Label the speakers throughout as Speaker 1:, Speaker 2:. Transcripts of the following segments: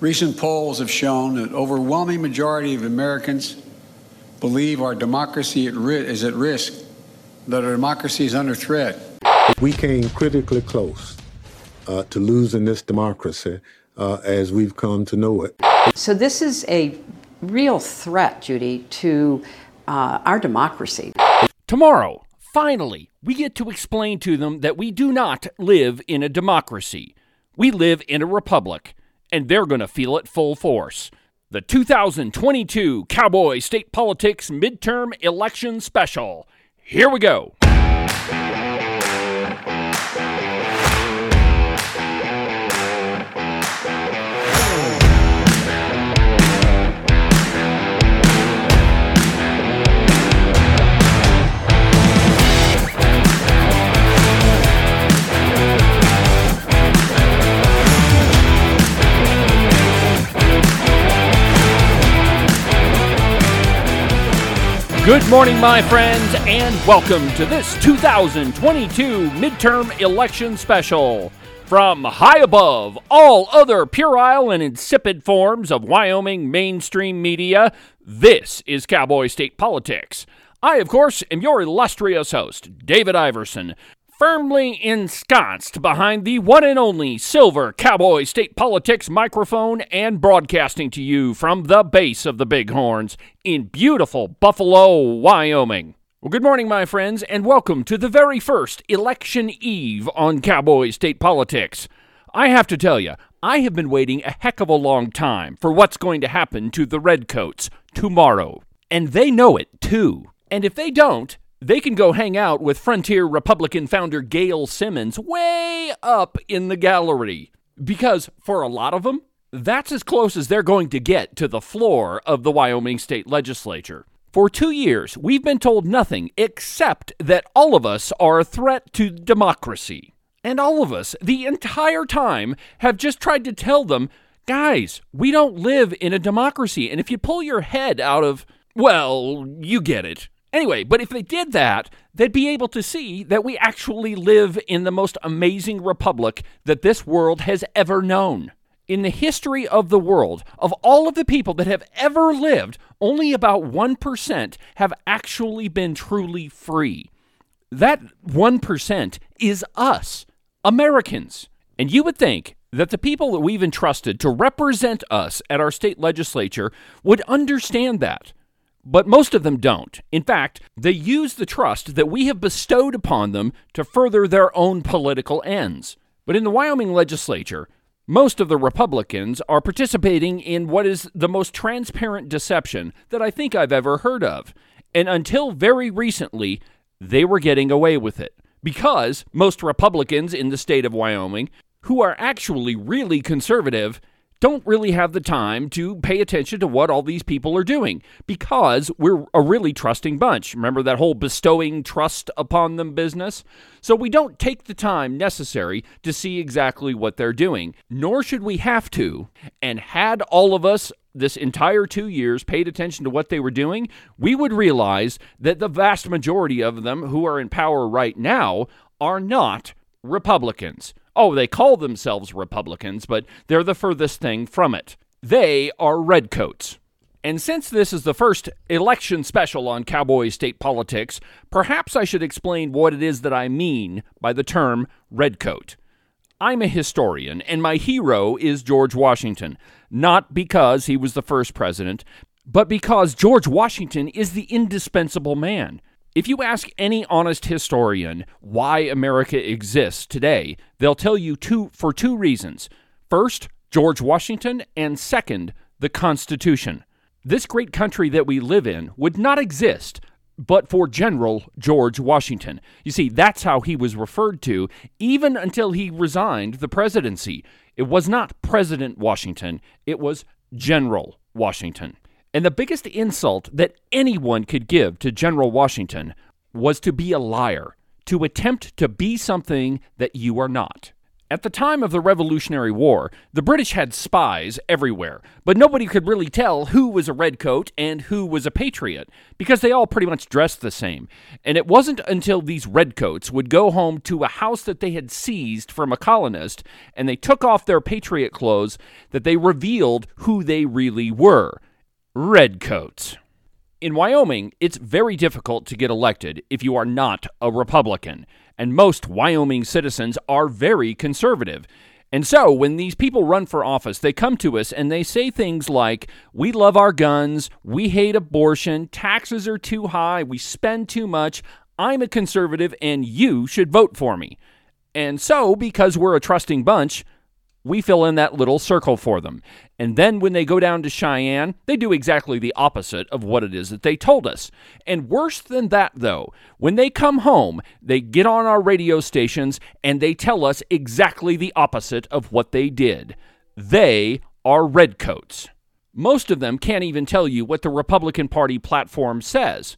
Speaker 1: Recent polls have shown that overwhelming majority of Americans believe our democracy at ri- is at risk, that our democracy is under threat.
Speaker 2: We came critically close uh, to losing this democracy uh, as we've come to know it.
Speaker 3: So, this is a real threat, Judy, to uh, our democracy.
Speaker 4: Tomorrow, finally, we get to explain to them that we do not live in a democracy. We live in a republic, and they're going to feel it full force. The 2022 Cowboy State Politics Midterm Election Special. Here we go. Good morning, my friends, and welcome to this 2022 midterm election special. From high above all other puerile and insipid forms of Wyoming mainstream media, this is Cowboy State Politics. I, of course, am your illustrious host, David Iverson, firmly ensconced behind the one and only silver cowboy state politics microphone and broadcasting to you from the base of the Bighorns in beautiful Buffalo, Wyoming. Well, good morning, my friends, and welcome to the very first election eve on Cowboy State Politics. I have to tell you, I have been waiting a heck of a long time for what's going to happen to the Redcoats tomorrow. And they know it, too. And if they don't, they can go hang out with Frontier Republican founder Gail Simmons way up in the gallery. Because for a lot of them, that's as close as they're going to get to the floor of the Wyoming State Legislature. For two years, we've been told nothing except that all of us are a threat to democracy. And all of us, the entire time, have just tried to tell them, guys, we don't live in a democracy. And if you pull your head out of, well, you get it. Anyway, but if they did that, they'd be able to see that we actually live in the most amazing republic that this world has ever known. In the history of the world, of all of the people that have ever lived, only about 1% have actually been truly free. That 1% is us, Americans. And you would think that the people that we've entrusted to represent us at our state legislature would understand that. But most of them don't. In fact, they use the trust that we have bestowed upon them to further their own political ends. But in the Wyoming legislature, most of the Republicans are participating in what is the most transparent deception that I think I've ever heard of. And until very recently, they were getting away with it. Because most Republicans in the state of Wyoming, who are actually really conservative, don't really have the time to pay attention to what all these people are doing because we're a really trusting bunch. Remember that whole bestowing trust upon them business? So we don't take the time necessary to see exactly what they're doing, nor should we have to. And had all of us this entire two years paid attention to what they were doing, we would realize that the vast majority of them who are in power right now are not Republicans. Oh, they call themselves Republicans, but they're the furthest thing from it. They are redcoats. And since this is the first election special on cowboy state politics, perhaps I should explain what it is that I mean by the term redcoat. I'm a historian, and my hero is George Washington, not because he was the first president, but because George Washington is the indispensable man. If you ask any honest historian why America exists today, they'll tell you two for two reasons. First, George Washington, and second, the Constitution. This great country that we live in would not exist but for General George Washington. You see, that's how he was referred to even until he resigned the presidency. It was not President Washington, it was General Washington. And the biggest insult that anyone could give to General Washington was to be a liar, to attempt to be something that you are not. At the time of the Revolutionary War, the British had spies everywhere, but nobody could really tell who was a redcoat and who was a patriot because they all pretty much dressed the same. And it wasn't until these redcoats would go home to a house that they had seized from a colonist and they took off their patriot clothes that they revealed who they really were redcoats. In Wyoming, it's very difficult to get elected if you are not a Republican, and most Wyoming citizens are very conservative. And so, when these people run for office, they come to us and they say things like, We love our guns, we hate abortion, taxes are too high, we spend too much, I'm a conservative, and you should vote for me. And so, because we're a trusting bunch, we fill in that little circle for them. And then when they go down to Cheyenne, they do exactly the opposite of what it is that they told us. And worse than that, though, when they come home, they get on our radio stations and they tell us exactly the opposite of what they did. They are redcoats. Most of them can't even tell you what the Republican Party platform says.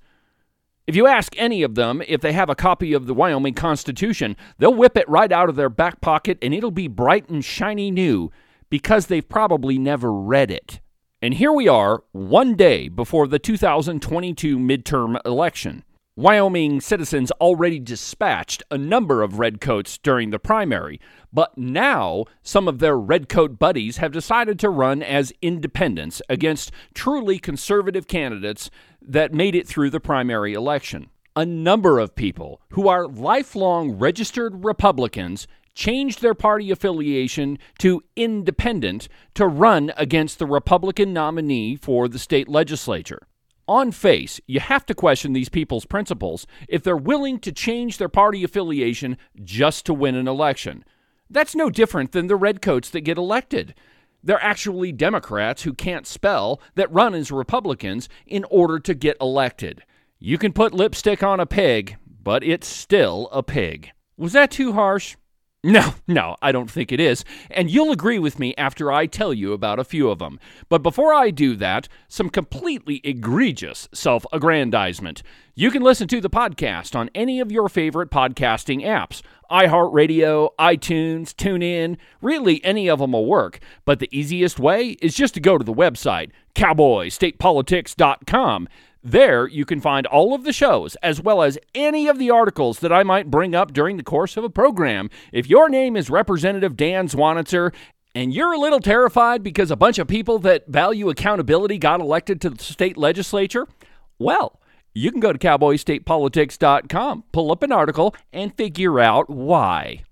Speaker 4: If you ask any of them if they have a copy of the Wyoming Constitution, they'll whip it right out of their back pocket and it'll be bright and shiny new because they've probably never read it. And here we are, one day before the 2022 midterm election. Wyoming citizens already dispatched a number of redcoats during the primary, but now some of their redcoat buddies have decided to run as independents against truly conservative candidates that made it through the primary election. A number of people who are lifelong registered Republicans changed their party affiliation to independent to run against the Republican nominee for the state legislature. On face, you have to question these people's principles if they're willing to change their party affiliation just to win an election. That's no different than the redcoats that get elected. They're actually Democrats who can't spell that run as Republicans in order to get elected. You can put lipstick on a pig, but it's still a pig. Was that too harsh? No, no, I don't think it is. And you'll agree with me after I tell you about a few of them. But before I do that, some completely egregious self aggrandizement. You can listen to the podcast on any of your favorite podcasting apps iHeartRadio, iTunes, TuneIn, really any of them will work. But the easiest way is just to go to the website, cowboystatepolitics.com. There, you can find all of the shows, as well as any of the articles that I might bring up during the course of a program. If your name is Representative Dan Zwanitzer, and you're a little terrified because a bunch of people that value accountability got elected to the state legislature, well, you can go to cowboystatepolitics.com, pull up an article, and figure out why.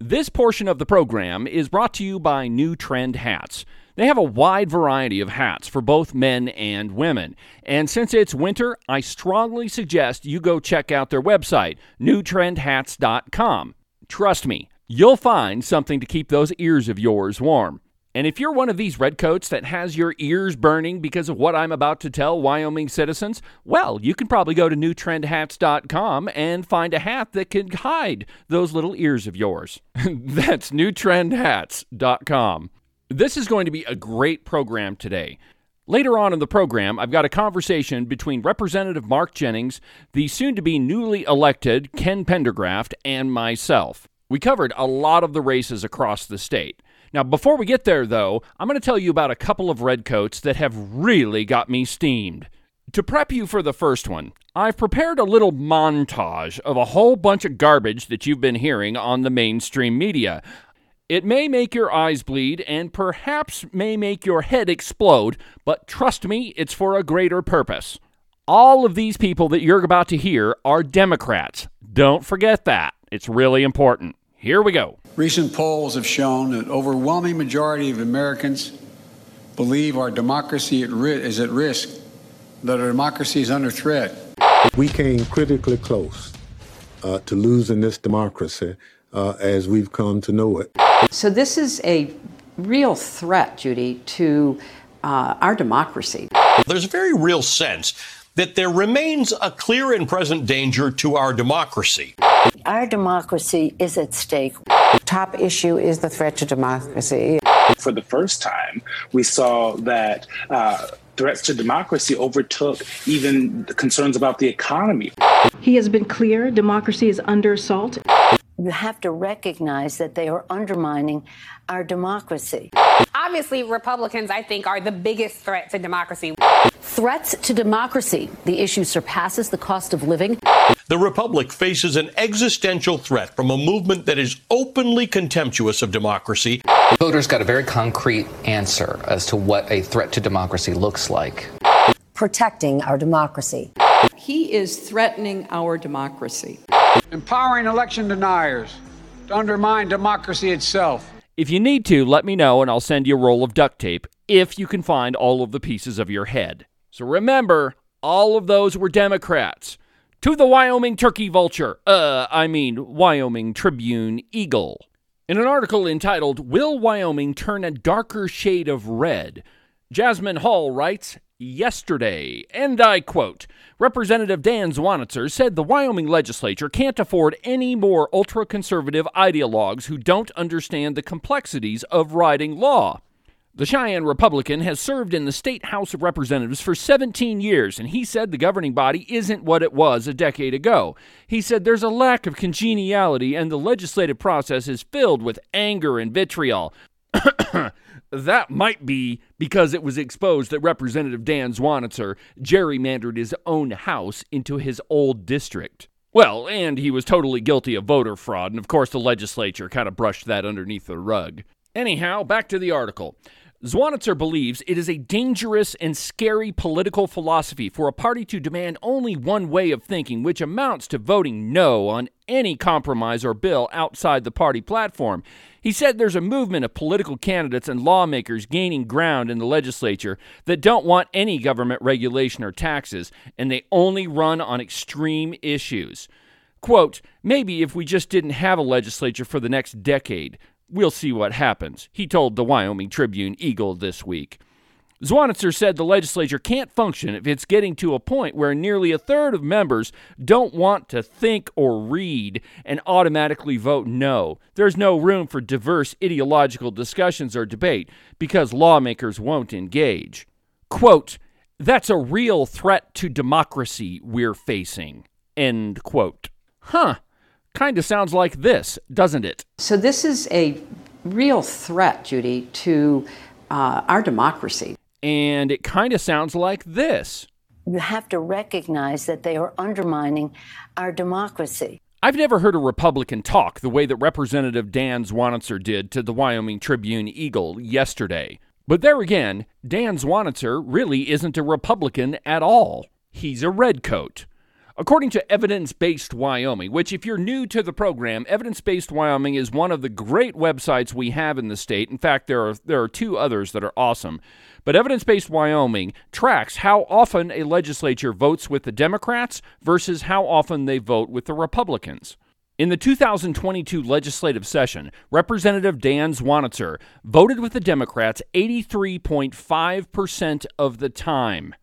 Speaker 4: This portion of the program is brought to you by New Trend Hats. They have a wide variety of hats for both men and women. And since it's winter, I strongly suggest you go check out their website, newtrendhats.com. Trust me, you'll find something to keep those ears of yours warm. And if you're one of these redcoats that has your ears burning because of what I'm about to tell Wyoming citizens, well, you can probably go to newtrendhats.com and find a hat that can hide those little ears of yours. That's newtrendhats.com. This is going to be a great program today. Later on in the program, I've got a conversation between Representative Mark Jennings, the soon to be newly elected Ken Pendergraft, and myself. We covered a lot of the races across the state. Now, before we get there, though, I'm going to tell you about a couple of redcoats that have really got me steamed. To prep you for the first one, I've prepared a little montage of a whole bunch of garbage that you've been hearing on the mainstream media. It may make your eyes bleed and perhaps may make your head explode, but trust me, it's for a greater purpose. All of these people that you're about to hear are Democrats. Don't forget that. It's really important. Here we go.
Speaker 1: Recent polls have shown that overwhelming majority of Americans believe our democracy at ri- is at risk, that our democracy is under threat.
Speaker 2: We came critically close uh, to losing this democracy uh, as we've come to know it.
Speaker 3: So, this is a real threat, Judy, to uh, our democracy.
Speaker 5: There's a very real sense that there remains a clear and present danger to our democracy.
Speaker 6: Our democracy is at stake.
Speaker 7: Top issue is the threat to democracy.
Speaker 8: For the first time, we saw that uh, threats to democracy overtook even the concerns about the economy.
Speaker 9: He has been clear democracy is under assault.
Speaker 6: You have to recognize that they are undermining our democracy.
Speaker 9: Obviously, Republicans, I think, are the biggest threat to democracy.
Speaker 10: Threats to democracy. The issue surpasses the cost of living.
Speaker 5: The Republic faces an existential threat from a movement that is openly contemptuous of democracy.
Speaker 11: Voters got a very concrete answer as to what a threat to democracy looks like.
Speaker 12: Protecting our democracy.
Speaker 3: He is threatening our democracy.
Speaker 1: Empowering election deniers to undermine democracy itself.
Speaker 4: If you need to, let me know and I'll send you a roll of duct tape if you can find all of the pieces of your head. So remember, all of those were Democrats. To the Wyoming Turkey Vulture, uh, I mean, Wyoming Tribune Eagle. In an article entitled, Will Wyoming Turn a Darker Shade of Red? Jasmine Hall writes, yesterday, and I quote Representative Dan Zwanitzer said the Wyoming legislature can't afford any more ultra conservative ideologues who don't understand the complexities of writing law. The Cheyenne Republican has served in the State House of Representatives for 17 years, and he said the governing body isn't what it was a decade ago. He said there's a lack of congeniality, and the legislative process is filled with anger and vitriol. that might be because it was exposed that Representative Dan Zwanitzer gerrymandered his own house into his old district. Well, and he was totally guilty of voter fraud, and of course the legislature kind of brushed that underneath the rug. Anyhow, back to the article. Zwanitzer believes it is a dangerous and scary political philosophy for a party to demand only one way of thinking, which amounts to voting no on any compromise or bill outside the party platform. He said there's a movement of political candidates and lawmakers gaining ground in the legislature that don't want any government regulation or taxes, and they only run on extreme issues. Quote, maybe if we just didn't have a legislature for the next decade, We'll see what happens, he told the Wyoming Tribune Eagle this week. Zwanitzer said the legislature can't function if it's getting to a point where nearly a third of members don't want to think or read and automatically vote no. There's no room for diverse ideological discussions or debate because lawmakers won't engage. Quote, that's a real threat to democracy we're facing. End quote. Huh kind of sounds like this, doesn't it?
Speaker 3: So, this is a real threat, Judy, to uh, our democracy.
Speaker 4: And it kind of sounds like this.
Speaker 6: You have to recognize that they are undermining our democracy.
Speaker 4: I've never heard a Republican talk the way that Representative Dan Zwanitzer did to the Wyoming Tribune Eagle yesterday. But there again, Dan Zwanitzer really isn't a Republican at all. He's a redcoat. According to Evidence Based Wyoming, which, if you're new to the program, Evidence Based Wyoming is one of the great websites we have in the state. In fact, there are, there are two others that are awesome. But Evidence Based Wyoming tracks how often a legislature votes with the Democrats versus how often they vote with the Republicans. In the 2022 legislative session, Representative Dan Zwanitzer voted with the Democrats 83.5% of the time.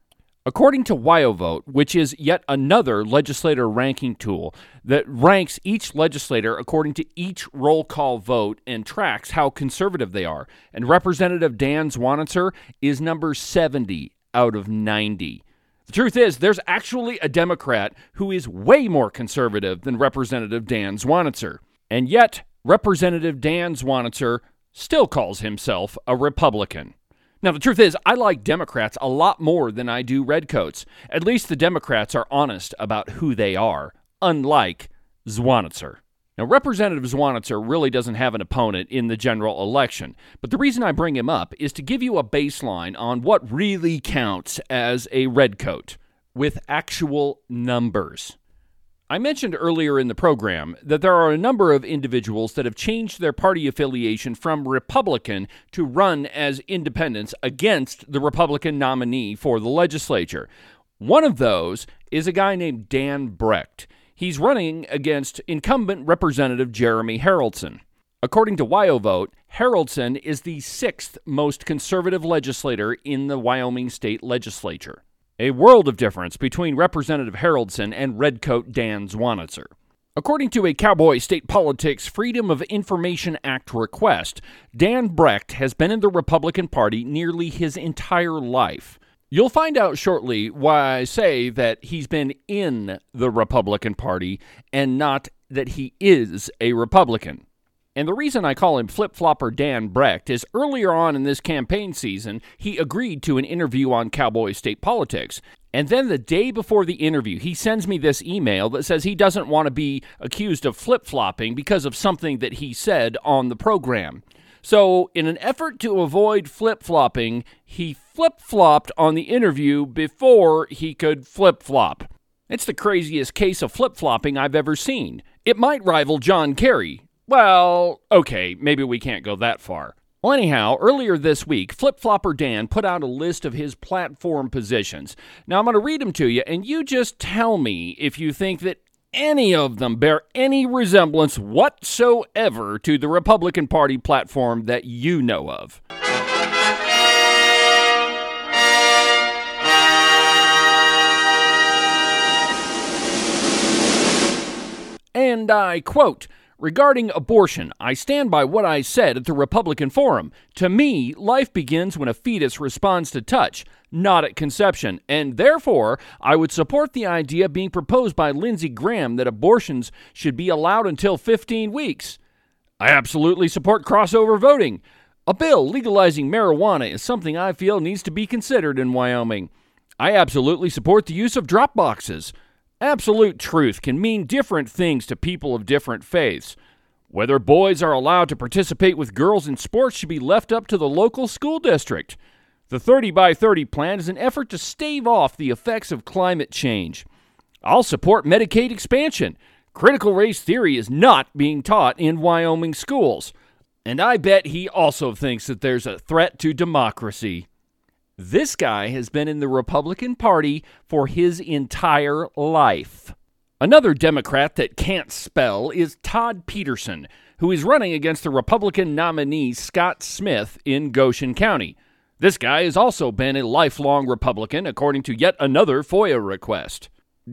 Speaker 4: According to WyoVote, which is yet another legislator ranking tool that ranks each legislator according to each roll call vote and tracks how conservative they are, and Representative Dan Zwanitzer is number 70 out of 90. The truth is, there's actually a Democrat who is way more conservative than Representative Dan Zwanitzer. And yet, Representative Dan Zwanitzer still calls himself a Republican. Now, the truth is, I like Democrats a lot more than I do redcoats. At least the Democrats are honest about who they are, unlike Zwanitzer. Now, Representative Zwanitzer really doesn't have an opponent in the general election, but the reason I bring him up is to give you a baseline on what really counts as a redcoat with actual numbers. I mentioned earlier in the program that there are a number of individuals that have changed their party affiliation from Republican to run as independents against the Republican nominee for the legislature. One of those is a guy named Dan Brecht. He's running against incumbent Representative Jeremy Haroldson. According to WyoVote, Haroldson is the sixth most conservative legislator in the Wyoming state legislature. A world of difference between Representative Haroldson and Redcoat Dan Zwanitzer. According to a Cowboy State Politics Freedom of Information Act request, Dan Brecht has been in the Republican Party nearly his entire life. You'll find out shortly why I say that he's been in the Republican Party and not that he is a Republican. And the reason I call him flip flopper Dan Brecht is earlier on in this campaign season, he agreed to an interview on Cowboy state politics. And then the day before the interview, he sends me this email that says he doesn't want to be accused of flip flopping because of something that he said on the program. So, in an effort to avoid flip flopping, he flip flopped on the interview before he could flip flop. It's the craziest case of flip flopping I've ever seen. It might rival John Kerry. Well, okay, maybe we can't go that far. Well, anyhow, earlier this week, Flip Flopper Dan put out a list of his platform positions. Now, I'm going to read them to you, and you just tell me if you think that any of them bear any resemblance whatsoever to the Republican Party platform that you know of. And I quote, Regarding abortion, I stand by what I said at the Republican Forum. To me, life begins when a fetus responds to touch, not at conception, and therefore, I would support the idea being proposed by Lindsey Graham that abortions should be allowed until 15 weeks. I absolutely support crossover voting. A bill legalizing marijuana is something I feel needs to be considered in Wyoming. I absolutely support the use of drop boxes. Absolute truth can mean different things to people of different faiths. Whether boys are allowed to participate with girls in sports should be left up to the local school district. The 30 by 30 plan is an effort to stave off the effects of climate change. I'll support Medicaid expansion. Critical race theory is not being taught in Wyoming schools. And I bet he also thinks that there's a threat to democracy. This guy has been in the Republican Party for his entire life. Another Democrat that can't spell is Todd Peterson, who is running against the Republican nominee Scott Smith in Goshen County. This guy has also been a lifelong Republican, according to yet another FOIA request.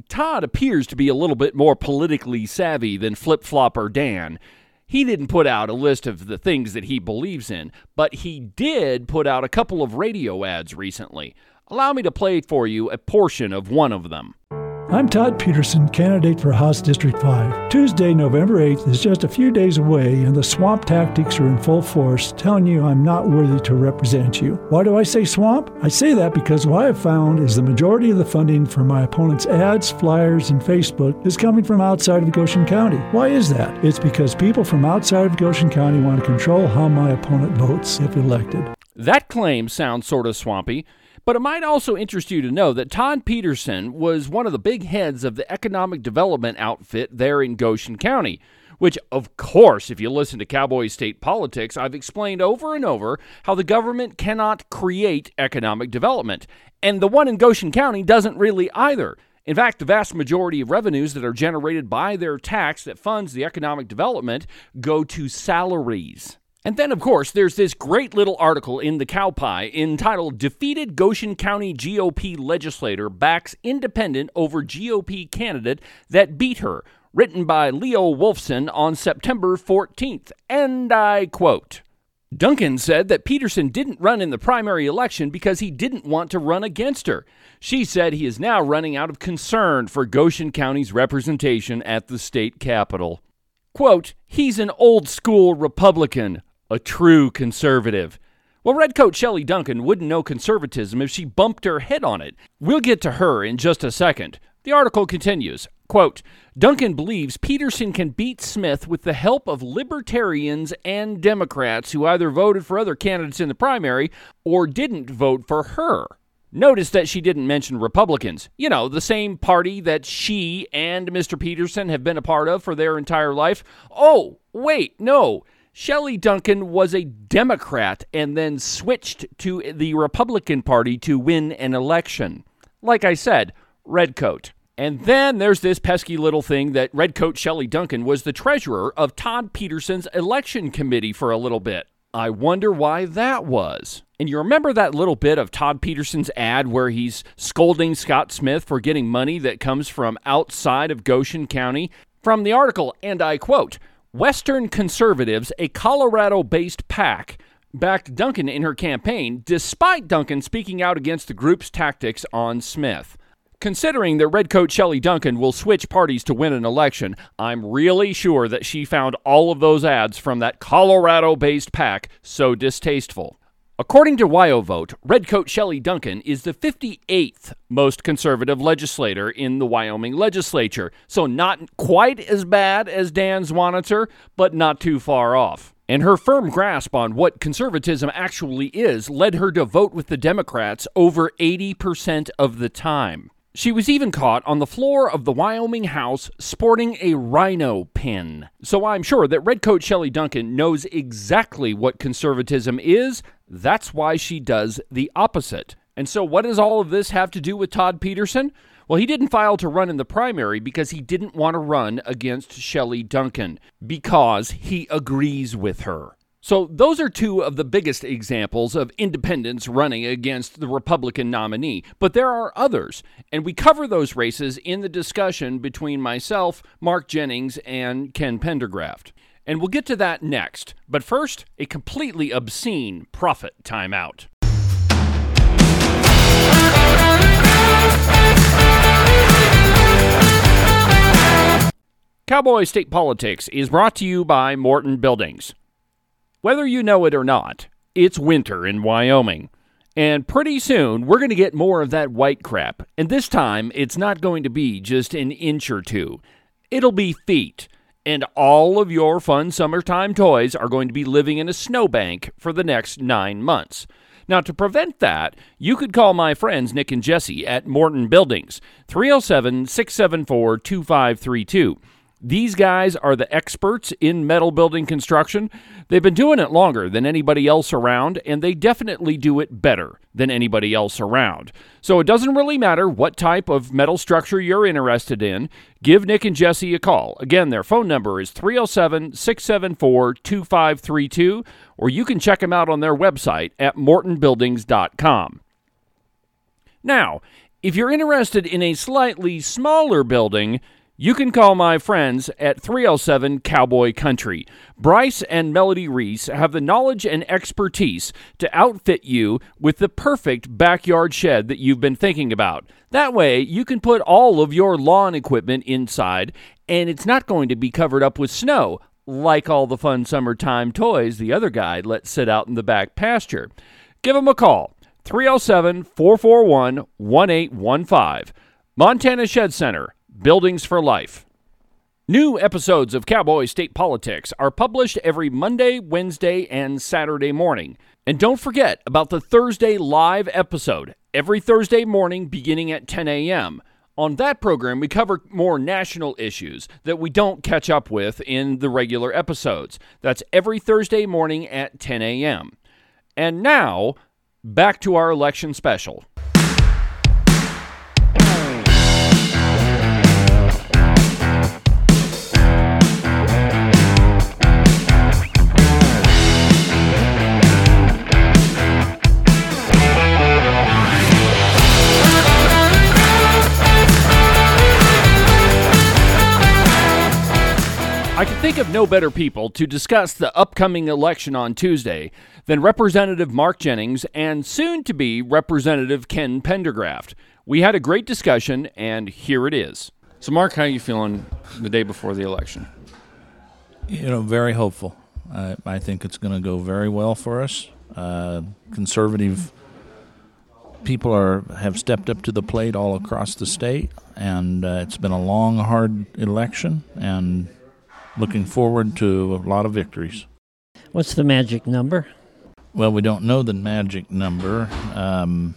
Speaker 4: Todd appears to be a little bit more politically savvy than Flip Flopper Dan. He didn't put out a list of the things that he believes in, but he did put out a couple of radio ads recently. Allow me to play for you a portion of one of them.
Speaker 13: I'm Todd Peterson, candidate for House District 5. Tuesday, November 8th is just a few days away, and the swamp tactics are in full force, telling you I'm not worthy to represent you. Why do I say swamp? I say that because what I've found is the majority of the funding for my opponent's ads, flyers, and Facebook is coming from outside of Goshen County. Why is that? It's because people from outside of Goshen County want to control how my opponent votes if elected.
Speaker 4: That claim sounds sort of swampy. But it might also interest you to know that Todd Peterson was one of the big heads of the economic development outfit there in Goshen County. Which, of course, if you listen to Cowboy State politics, I've explained over and over how the government cannot create economic development. And the one in Goshen County doesn't really either. In fact, the vast majority of revenues that are generated by their tax that funds the economic development go to salaries. And then, of course, there's this great little article in the Cowpie entitled Defeated Goshen County GOP Legislator Backs Independent Over GOP Candidate That Beat Her, written by Leo Wolfson on September 14th. And I quote Duncan said that Peterson didn't run in the primary election because he didn't want to run against her. She said he is now running out of concern for Goshen County's representation at the state capitol. Quote, he's an old school Republican, a true conservative. Well, Redcoat Shelley Duncan wouldn't know conservatism if she bumped her head on it. We'll get to her in just a second. The article continues. Quote, Duncan believes Peterson can beat Smith with the help of libertarians and Democrats who either voted for other candidates in the primary or didn't vote for her. Notice that she didn't mention Republicans. You know, the same party that she and Mr. Peterson have been a part of for their entire life. Oh, wait, no. Shelley Duncan was a Democrat and then switched to the Republican Party to win an election. Like I said, Redcoat. And then there's this pesky little thing that Redcoat Shelley Duncan was the treasurer of Todd Peterson's election committee for a little bit. I wonder why that was. And you remember that little bit of Todd Peterson's ad where he's scolding Scott Smith for getting money that comes from outside of Goshen County? From the article, and I quote, Western conservatives, a Colorado based PAC, backed Duncan in her campaign, despite Duncan speaking out against the group's tactics on Smith. Considering that Redcoat Shelley Duncan will switch parties to win an election, I'm really sure that she found all of those ads from that Colorado based pack so distasteful. According to WyoVote, Redcoat Shelley Duncan is the 58th most conservative legislator in the Wyoming legislature, so not quite as bad as Dan Zwanitzer, but not too far off. And her firm grasp on what conservatism actually is led her to vote with the Democrats over 80% of the time. She was even caught on the floor of the Wyoming House sporting a rhino pin. So I'm sure that Redcoat Shelley Duncan knows exactly what conservatism is. That's why she does the opposite. And so, what does all of this have to do with Todd Peterson? Well, he didn't file to run in the primary because he didn't want to run against Shelley Duncan because he agrees with her. So, those are two of the biggest examples of independents running against the Republican nominee. But there are others, and we cover those races in the discussion between myself, Mark Jennings, and Ken Pendergraft. And we'll get to that next. But first, a completely obscene profit timeout. Cowboy State Politics is brought to you by Morton Buildings. Whether you know it or not, it's winter in Wyoming. And pretty soon, we're going to get more of that white crap. And this time, it's not going to be just an inch or two, it'll be feet. And all of your fun summertime toys are going to be living in a snowbank for the next nine months. Now, to prevent that, you could call my friends Nick and Jesse at Morton Buildings, 307 674 2532. These guys are the experts in metal building construction. They've been doing it longer than anybody else around, and they definitely do it better than anybody else around. So it doesn't really matter what type of metal structure you're interested in. Give Nick and Jesse a call. Again, their phone number is 307 674 2532, or you can check them out on their website at mortonbuildings.com. Now, if you're interested in a slightly smaller building, you can call my friends at 307 Cowboy Country. Bryce and Melody Reese have the knowledge and expertise to outfit you with the perfect backyard shed that you've been thinking about. That way, you can put all of your lawn equipment inside, and it's not going to be covered up with snow, like all the fun summertime toys the other guy let sit out in the back pasture. Give them a call 307 441 1815. Montana Shed Center. Buildings for Life. New episodes of Cowboy State Politics are published every Monday, Wednesday, and Saturday morning. And don't forget about the Thursday live episode every Thursday morning beginning at 10 a.m. On that program, we cover more national issues that we don't catch up with in the regular episodes. That's every Thursday morning at 10 a.m. And now, back to our election special. Think of no better people to discuss the upcoming election on Tuesday than Representative Mark Jennings and soon to be Representative Ken Pendergraft. We had a great discussion, and here it is. So, Mark, how are you feeling the day before the election?
Speaker 14: You know, very hopeful. I, I think it's going to go very well for us. Uh, conservative people are have stepped up to the plate all across the state, and uh, it's been a long, hard election, and looking forward to a lot of victories.
Speaker 15: What's the magic number?
Speaker 14: Well, we don't know the magic number. Um,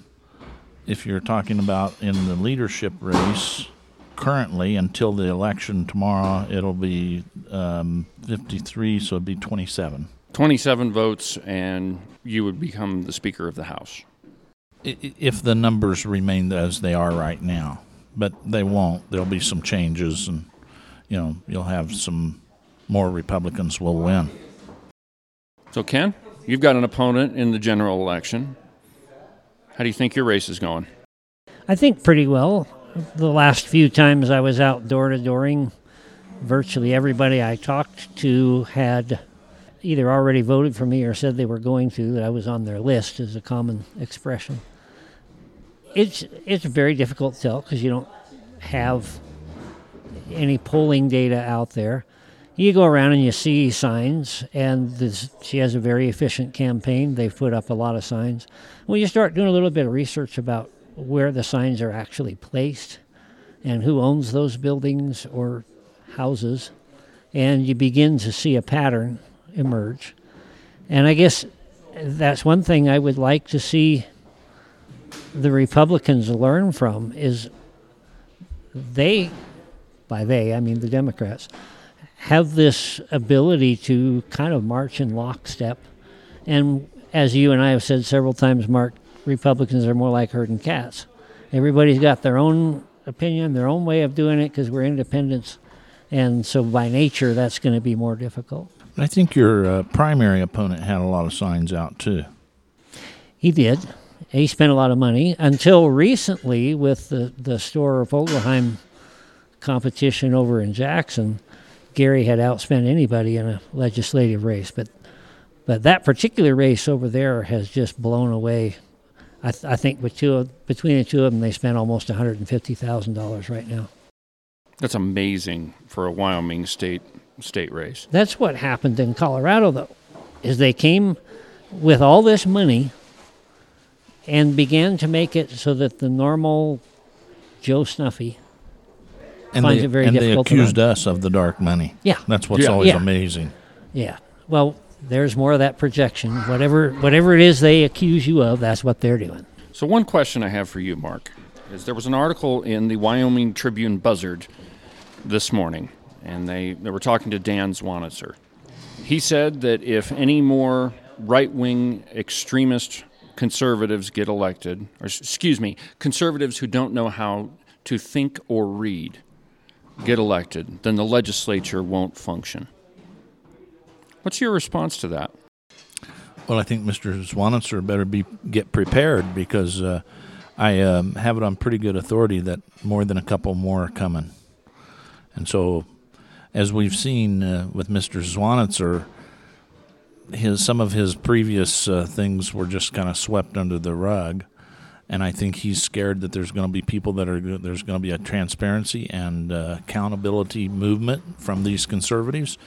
Speaker 14: if you're talking about in the leadership race, currently until the election tomorrow, it'll be um, 53, so it'd be 27.
Speaker 4: 27 votes, and you would become the Speaker of the House.
Speaker 14: If the numbers remain as they are right now, but they won't. There'll be some changes, and you know you'll have some more Republicans will win.
Speaker 4: So, Ken, you've got an opponent in the general election. How do you think your race is going?
Speaker 15: I think pretty well. The last few times I was out door to dooring, virtually everybody I talked to had either already voted for me or said they were going to, that I was on their list, is a common expression. it's it's very difficult to tell because you don't have any polling data out there. You go around and you see signs, and this, she has a very efficient campaign. They've put up a lot of signs. When you start doing a little bit of research about where the signs are actually placed and who owns those buildings or houses, and you begin to see a pattern emerge. And I guess that's one thing I would like to see the Republicans learn from is they, by they, I mean the Democrats, have this ability to kind of march in lockstep. And as you and I have said several times, Mark, Republicans are more like herding cats. Everybody's got their own opinion, their own way of doing it because we're independents. And so by nature, that's going to be more difficult.
Speaker 14: I think your uh, primary opponent had a lot of signs out too.
Speaker 15: He did. He spent a lot of money until recently with the, the Storer-Vogelheim competition over in Jackson. Gary had outspent anybody in a legislative race, but but that particular race over there has just blown away. I, th- I think with two of, between the two of them, they spent almost one hundred and fifty thousand dollars right now.
Speaker 4: That's amazing for a Wyoming state state race.
Speaker 15: That's what happened in Colorado, though, is they came with all this money and began to make it so that the normal Joe Snuffy
Speaker 14: And
Speaker 15: finds
Speaker 14: they,
Speaker 15: it very
Speaker 14: and they
Speaker 15: difficult to
Speaker 14: accused
Speaker 15: run.
Speaker 14: us of the dark money.
Speaker 15: Yeah.
Speaker 14: That's what's
Speaker 15: Yeah.
Speaker 14: always
Speaker 15: Yeah.
Speaker 14: amazing.
Speaker 15: Yeah. Well, there's more of that projection. Whatever whatever it is they accuse you of, that's what they're doing.
Speaker 4: So one question I have for you, Mark, is there was an article in the Wyoming Tribune Buzzard this morning, and they, they were talking to Dan Zwanitzer. He said that if any more right wing extremist conservatives get elected, or excuse me, conservatives who don't know how to think or read get elected, then the legislature won't function. What's your response to that?
Speaker 14: Well, I think Mr. Zwanitzer better be get prepared because uh, I um, have it on pretty good authority that more than a couple more are coming. And so, as we've seen uh, with Mr. Zwanitzer, his some of his previous uh, things were just kind of swept under the rug, and I think he's scared that there's going to be people that are there's going to be a transparency and uh, accountability movement from these conservatives,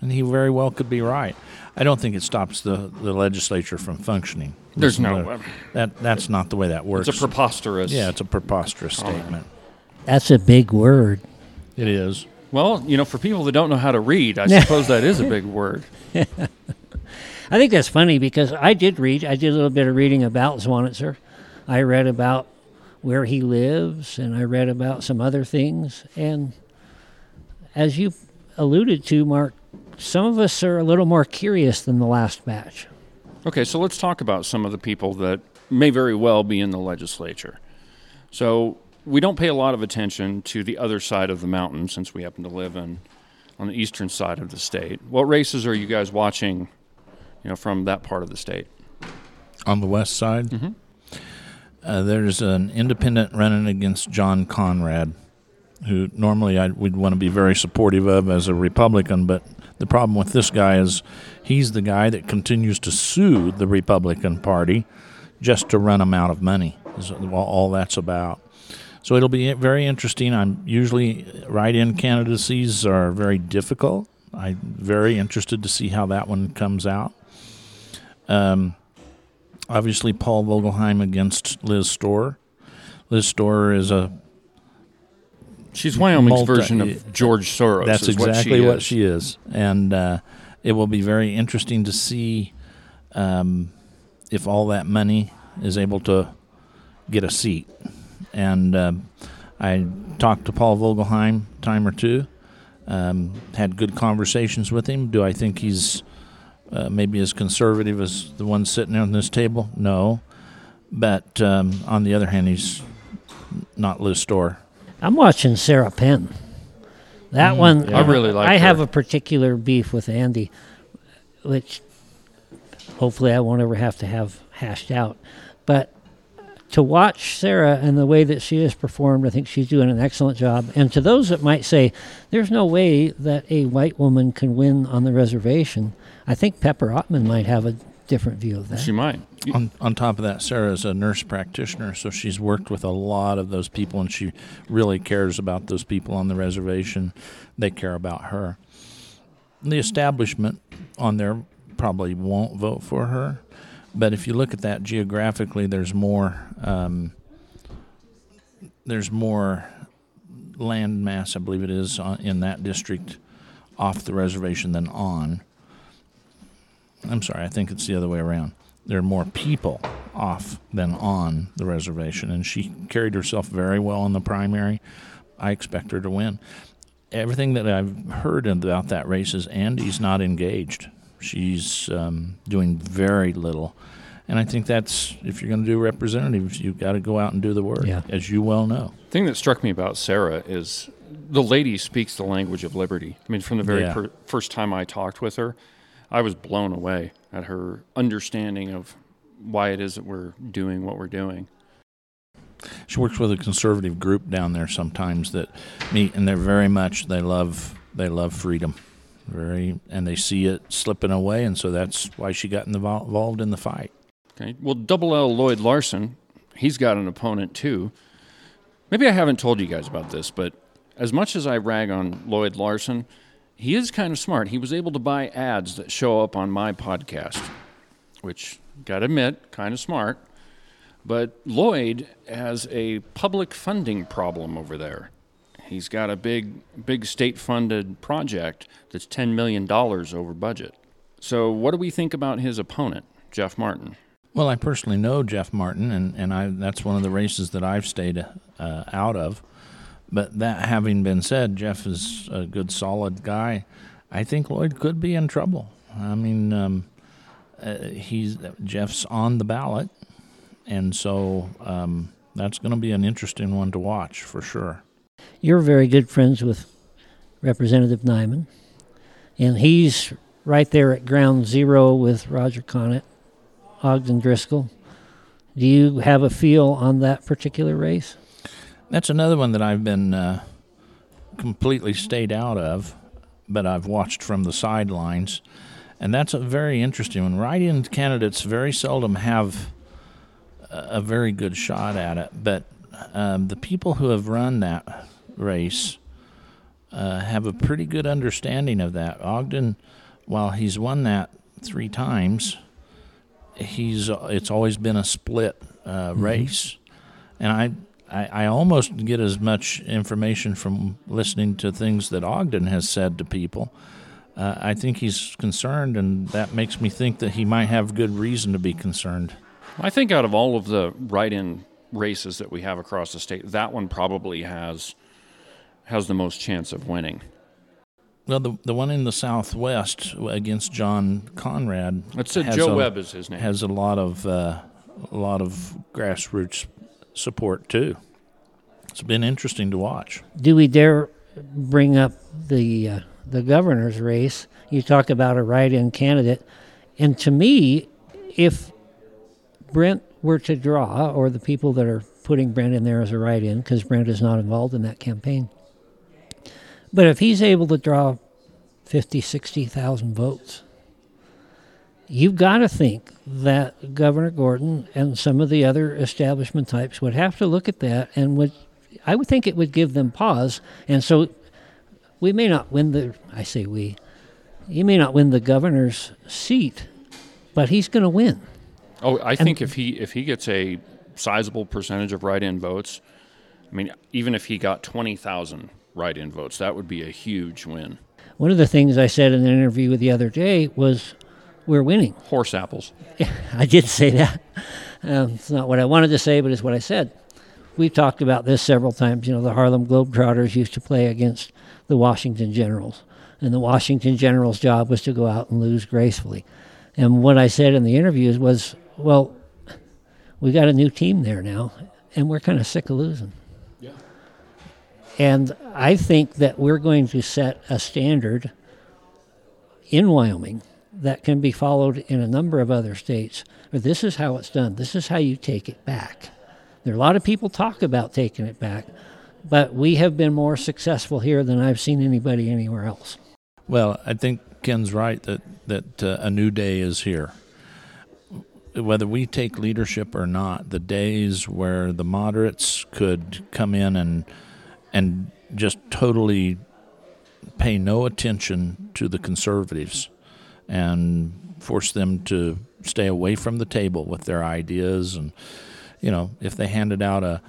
Speaker 14: and he very well could be right. I don't think it stops the, the legislature from functioning.
Speaker 4: There's
Speaker 14: Listen,
Speaker 4: no-
Speaker 14: that that's not the way that works.
Speaker 4: It's a preposterous.
Speaker 14: Yeah, it's a preposterous statement.
Speaker 15: That's a big word.
Speaker 14: It is.
Speaker 4: Well, you know, for people that don't know how to read, I suppose that is a big word.
Speaker 15: I think that's funny because I did read. I did a little bit of reading about Zwanitzer. I read about where he lives, and I read about some other things. And as you alluded to, Mark, some of us are a little more curious than the last batch.
Speaker 4: Okay, so let's talk about some of the people that may very well be in the legislature. So we don't pay a lot of attention to the other side of the mountain since we happen to live in on the eastern side of the state. What races are you guys watching, you know, from that part of the state?
Speaker 14: On the west side,
Speaker 4: Mhm.
Speaker 14: Uh, there's an independent running against John Conrad, who normally I would want to be very supportive of as a Republican, but the problem with this guy is he's the guy that continues to sue the Republican Party just to run them out of money. Is all that's about. So it'll be very interesting. I'm usually write-in candidacies are very difficult. I'm very interested to see how that one comes out. Um, obviously, Paul Vogelheim against Liz Storer. Liz Storer is a
Speaker 4: She's Wyoming's
Speaker 14: multi-
Speaker 4: version of George Soros.
Speaker 14: That's
Speaker 4: exactly what she
Speaker 14: what
Speaker 4: is.
Speaker 14: she is, and uh, it will be very interesting to see um, if all that money is able to get a seat. And um I talked to Paul Vogelheim time or two. Um, had good conversations with him. Do I think he's uh, maybe as conservative as the one sitting on this table? No, but um, on the other hand, he's not Liz Storer.
Speaker 15: I'm watching Sarah Penn. That
Speaker 14: Mm,
Speaker 15: one,
Speaker 14: yeah. I really like
Speaker 15: I
Speaker 14: her.
Speaker 15: have a particular beef with Andy, which hopefully I won't ever have to have hashed out. But to watch Sarah and the way that she has performed, I think she's doing an excellent job. And to those that might say, there's no way that a white woman can win on the reservation, I think Pepper Ottman might have a different view of that.
Speaker 4: She might.
Speaker 14: On, on top of that, Sarah is a nurse practitioner, so she's worked with a lot of those people, and she really cares about those people on the reservation. They care about her. The establishment on there probably won't vote for her, but if you look at that geographically, there's more. Um, there's more land mass, I believe it is, in that district off the reservation than on. I'm sorry, I think it's the other way around. There are more people off than on the reservation, and she carried herself very well in the primary. I expect her to win. Everything that I've heard about that race is Andy's not engaged. She's um, doing very little. And I think that's, if you're going to do representatives, you've got to go out and do the work,
Speaker 15: Yeah.
Speaker 14: as you well know.
Speaker 4: The thing that struck me about Sarah is the lady speaks the language of liberty. I mean, from the very
Speaker 14: Yeah.
Speaker 4: per- first time I talked with her, I was blown away at her understanding of why it is that we're doing what we're doing.
Speaker 14: She works with a conservative group down there sometimes that meet, and they're very much they love they love freedom, very, and they see it slipping away, and so that's why she got involved in the fight.
Speaker 4: Okay. Well, Double L Lloyd Larsen, he's got an opponent too. Maybe I haven't told you guys about this, but as much as I rag on Lloyd Larsen, he is kind of smart. He was able to buy ads that show up on my podcast, which, gotta admit, kind of smart. But Lloyd has a public funding problem over there. He's got a big, big state funded project that's $10 million over budget. So, what do we think about his opponent, Jeff Martin?
Speaker 14: Well, I personally know Jeff Martin, and, and I that's one of the races that I've stayed uh, out of. But that having been said, Jeff is a good, solid guy. I think Lloyd could be in trouble. I mean, um, uh, he's Jeff's on the ballot, and so um, that's going to be an interesting one to watch for sure.
Speaker 15: You're very good friends with Representative Neiman, and he's right there at ground zero with Roger Connett, Ogden Driskill. Do you have a feel on that particular race?
Speaker 14: That's another one that I've been uh, completely stayed out of, but I've watched from the sidelines. And that's a very interesting one. Write in candidates very seldom have a, very good shot at it, but um, the people who have run that race uh, have a pretty good understanding of that. Ogden, while he's won that three times, he's it's always been a split uh, race, and I, I I almost get as much information from listening to things that Ogden has said to people. Uh, I think he's concerned, and that makes me think that he might have good reason to be concerned.
Speaker 4: I think out of all of the write-in races that we have across the state, that one probably has has the most chance of winning.
Speaker 14: Well, the the one in the Southwest against John Conrad.
Speaker 4: That's it,
Speaker 14: has
Speaker 4: Joe
Speaker 14: a-
Speaker 4: Webb is his name.
Speaker 14: Has a lot of uh, a lot of grassroots support too. It's been interesting to watch.
Speaker 15: Do we dare bring up the uh, the governor's race? You talk about a write-in candidate, and to me, if Brent were to draw, or the people that are putting Brent in there as a write-in, because Brent is not involved in that campaign, but if he's able to draw 50, 60,000 votes, you've got to think that Governor Gordon and some of the other establishment types would have to look at that and would, I would think it would give them pause. And so we may not win the, I say we, you may not win the governor's seat, but he's going to win.
Speaker 4: Oh, I think if he if he gets a sizable percentage of write-in votes, I mean, even if he got twenty thousand write-in votes, that would be a huge win.
Speaker 15: One of the things I said in an interview the other day was, we're winning.
Speaker 4: Horse apples.
Speaker 15: I did say that. Um, it's not what I wanted to say, but it's what I said. We've talked about this several times. You know, the Harlem Globetrotters used to play against the Washington Generals, and the Washington Generals' job was to go out and lose gracefully. And what I said in the interviews was, well, we got a new team there now, and we're kind of sick of losing.
Speaker 4: Yeah.
Speaker 15: And I think that we're going to set a standard in Wyoming that can be followed in a number of other states. But this is how it's done. This is how you take it back. There are a lot of people talk about taking it back, but we have been more successful here than I've seen anybody anywhere else.
Speaker 14: Well, I think Ken's right that that uh, a new day is here. whether we take leadership or not, the days where the moderates could come in and and just totally pay no attention to the conservatives and force them to stay away from the table with their ideas and you know if they handed out a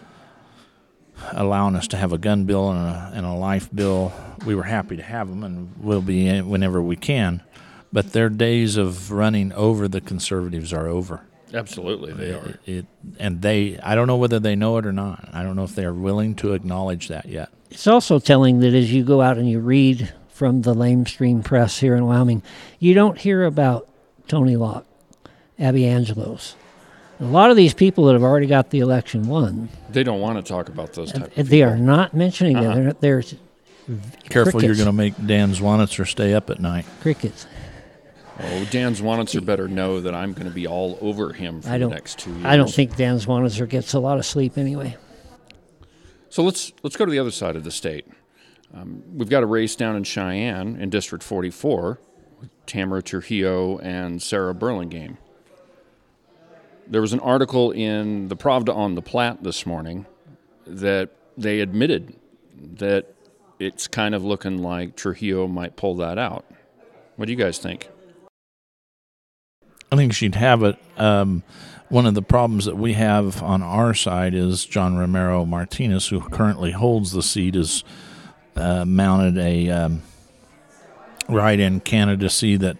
Speaker 14: allowing us to have a gun bill and a, and a life bill we were happy to have them and we'll be whenever we can but their days of running over the conservatives are over
Speaker 4: Absolutely, they
Speaker 14: it,
Speaker 4: are.
Speaker 14: It, and they, I don't know whether they know it or not. I don't know if they are willing to acknowledge that yet.
Speaker 15: It's also telling that as you go out and you read from the lamestream press here in Wyoming, you don't hear about Tony Locke, Abby Angelos. A lot of these people that have already got the election won,
Speaker 4: They don't want to talk about those type of
Speaker 15: they are not mentioning
Speaker 4: Uh-uh.
Speaker 15: it. Uh-huh. They're, they're
Speaker 14: Careful, you're going to make Dan Zwanitzer stay up at night.
Speaker 15: crickets.
Speaker 4: Oh, Dan Zwanitzer better know that I'm going to be all over him for
Speaker 15: I
Speaker 4: the
Speaker 15: don't.
Speaker 4: next two years.
Speaker 15: I don't think Dan Zwanitzer gets a lot of sleep anyway.
Speaker 4: So let's let's go to the other side of the state. Um, we've got a race down in Cheyenne in District 44 with Tamara Trujillo and Sarah Burlingame. There was an article in the Pravda on the Platte this morning that they admitted that it's kind of looking like Trujillo might pull that out. What do you guys think?
Speaker 14: I think she'd have it. Um, one of the problems that we have on our side is John Romero Martinez, who currently holds the seat, has uh, mounted a um, write-in candidacy that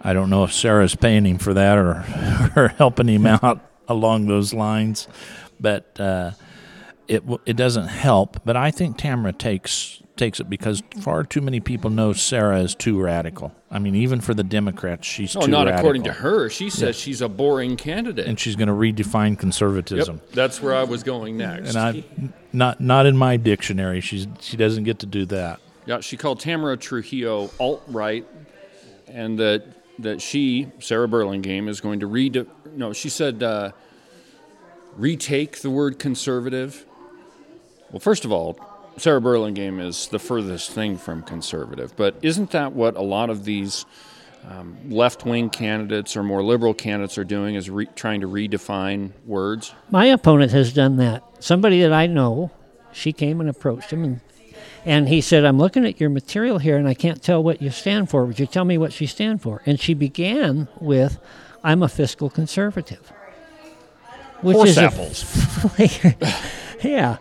Speaker 14: I don't know if Sarah's paying him for that or, or helping him out along those lines, but uh, it it doesn't help. But I think Tamara takes takes it because far too many people know Sarah is too radical. I mean, even for the Democrats, she's
Speaker 4: No, not
Speaker 14: radical.
Speaker 4: according to her. She says
Speaker 14: Yeah.
Speaker 4: she's a boring candidate.
Speaker 14: and she's going to redefine conservatism.
Speaker 4: Yep, that's where I was going next.
Speaker 14: And I, not not in my dictionary. She's she doesn't get to do that.
Speaker 4: Yeah, she called Tamara Trujillo alt right, and that that she Sarah Burlingame is going to read. No, she said uh, retake the word conservative. Well, first of all, Sarah Burlingame is the furthest thing from conservative, but isn't that what a lot of these um, left-wing candidates or more liberal candidates are doing? Is re- trying to redefine words?
Speaker 15: My opponent has done that. Somebody that I know, she came and approached him, and and he said, "I'm looking at your material here, and I can't tell what you stand for. Would you tell me what you stand for?" And she began with, "I'm a fiscal conservative," which
Speaker 4: Horse
Speaker 15: is a-
Speaker 4: apples.
Speaker 15: yeah.